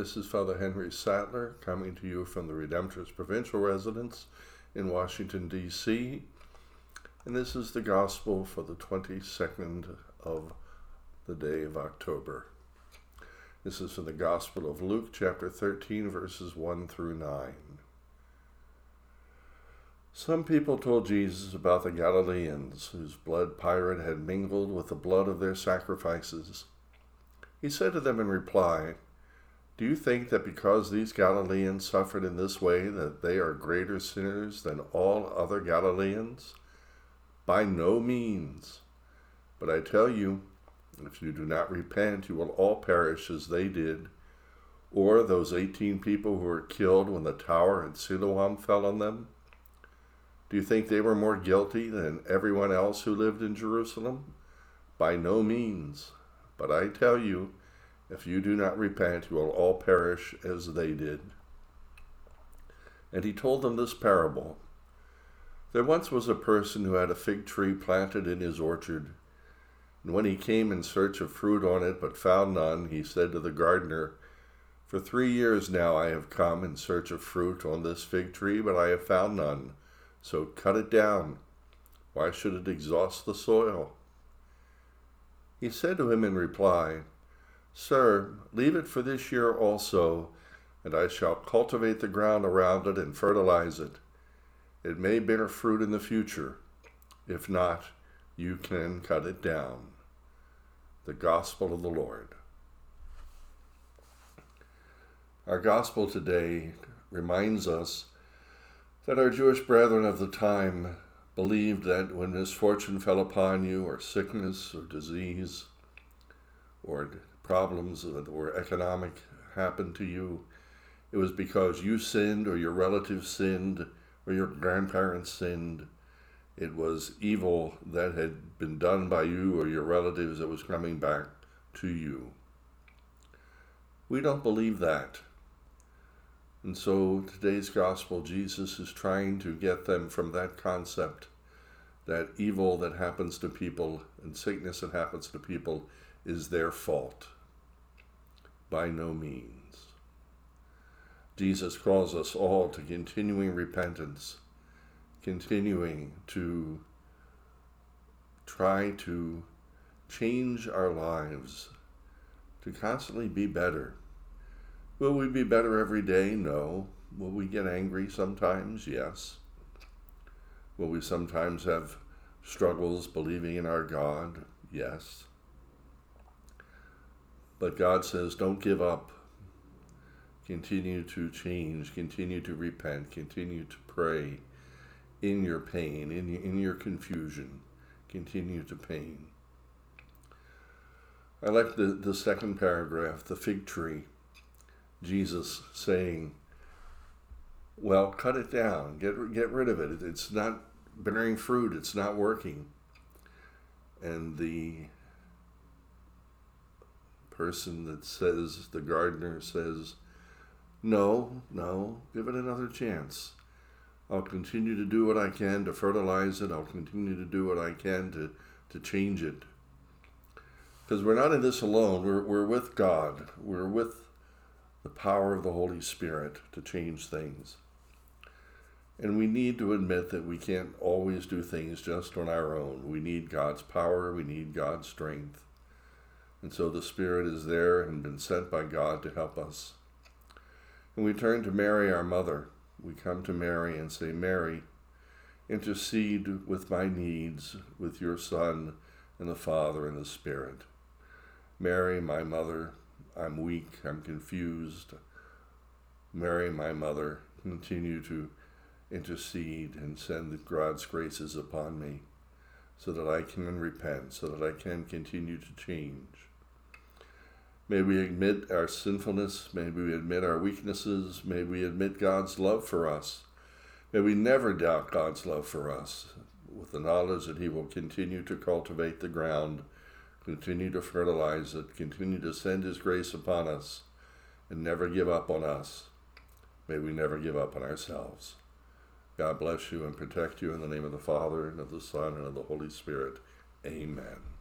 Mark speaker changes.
Speaker 1: This is Father Henry Sattler coming to you from the Redemptorist Provincial Residence in Washington, D.C. And this is the Gospel for the 22nd of the day of October. This is from the Gospel of Luke, chapter 13, verses 1 through 9. Some people told Jesus about the Galileans whose blood Pilate had mingled with the blood of their sacrifices. He said to them in reply, Do you think that because these Galileans suffered in this way that they are greater sinners than all other Galileans? By no means. But I tell you, if you do not repent, you will all perish as they did. Or those 18 people who were killed when the tower at Siloam fell on them? Do you think they were more guilty than everyone else who lived in Jerusalem? By no means. But I tell you, if you do not repent, you will all perish as they did. And he told them this parable. There once was a person who had a fig tree planted in his orchard. And when he came in search of fruit on it, but found none, he said to the gardener, For three years now I have come in search of fruit on this fig tree, but I have found none. So cut it down. Why should it exhaust the soil? He said to him in reply, Sir, leave it for this year also, and I shall cultivate the ground around it and fertilize it. It may bear fruit in the future. If not, you can cut it down. The Gospel of the Lord. Our Gospel today reminds us that our Jewish brethren of the time believed that when misfortune fell upon you, or sickness, or disease, or problems that were economic happened to you, it was because you sinned, or your relatives sinned, or your grandparents sinned it was evil that had been done by you or your relatives that was coming back to you. We don't believe that. And so today's gospel, Jesus is trying to get them from that concept that evil that happens to people and sickness that happens to people is their fault. By no means. Jesus calls us all to continuing repentance continuing to try to change our lives, to constantly be better. Will we be better every day? No. Will we get angry sometimes? Yes. Will we sometimes have struggles believing in our God? Yes. But God says, don't give up. Continue to change, continue to repent, continue to pray in your pain, in, in your confusion. Continue to pain. I like the, the second paragraph, the fig tree. Jesus saying, well, cut it down, get, get rid of it. It's not bearing fruit, it's not working. And the person that says, the gardener says, no, no, give it another chance. I'll continue to do what I can to fertilize it. I'll continue to do what I can to, to change it. Because we're not in this alone. We're, we're with God. We're with the power of the Holy Spirit to change things. And we need to admit that we can't always do things just on our own. We need God's power. We need God's strength. And so the Spirit is there and been sent by God to help us. And we turn to Mary, our mother we come to Mary and say, Mary, intercede with my needs with your Son and the Father and the Spirit. Mary, my mother, I'm weak, I'm confused. Mary, my mother, continue to intercede and send God's graces upon me so that I can repent, so that I can continue to change. May we admit our sinfulness. May we admit our weaknesses. May we admit God's love for us. May we never doubt God's love for us, with the knowledge that He will continue to cultivate the ground, continue to fertilize it, continue to send His grace upon us, and never give up on us. May we never give up on ourselves. God bless you and protect you in the name of the Father, and of the Son, and of the Holy Spirit. Amen.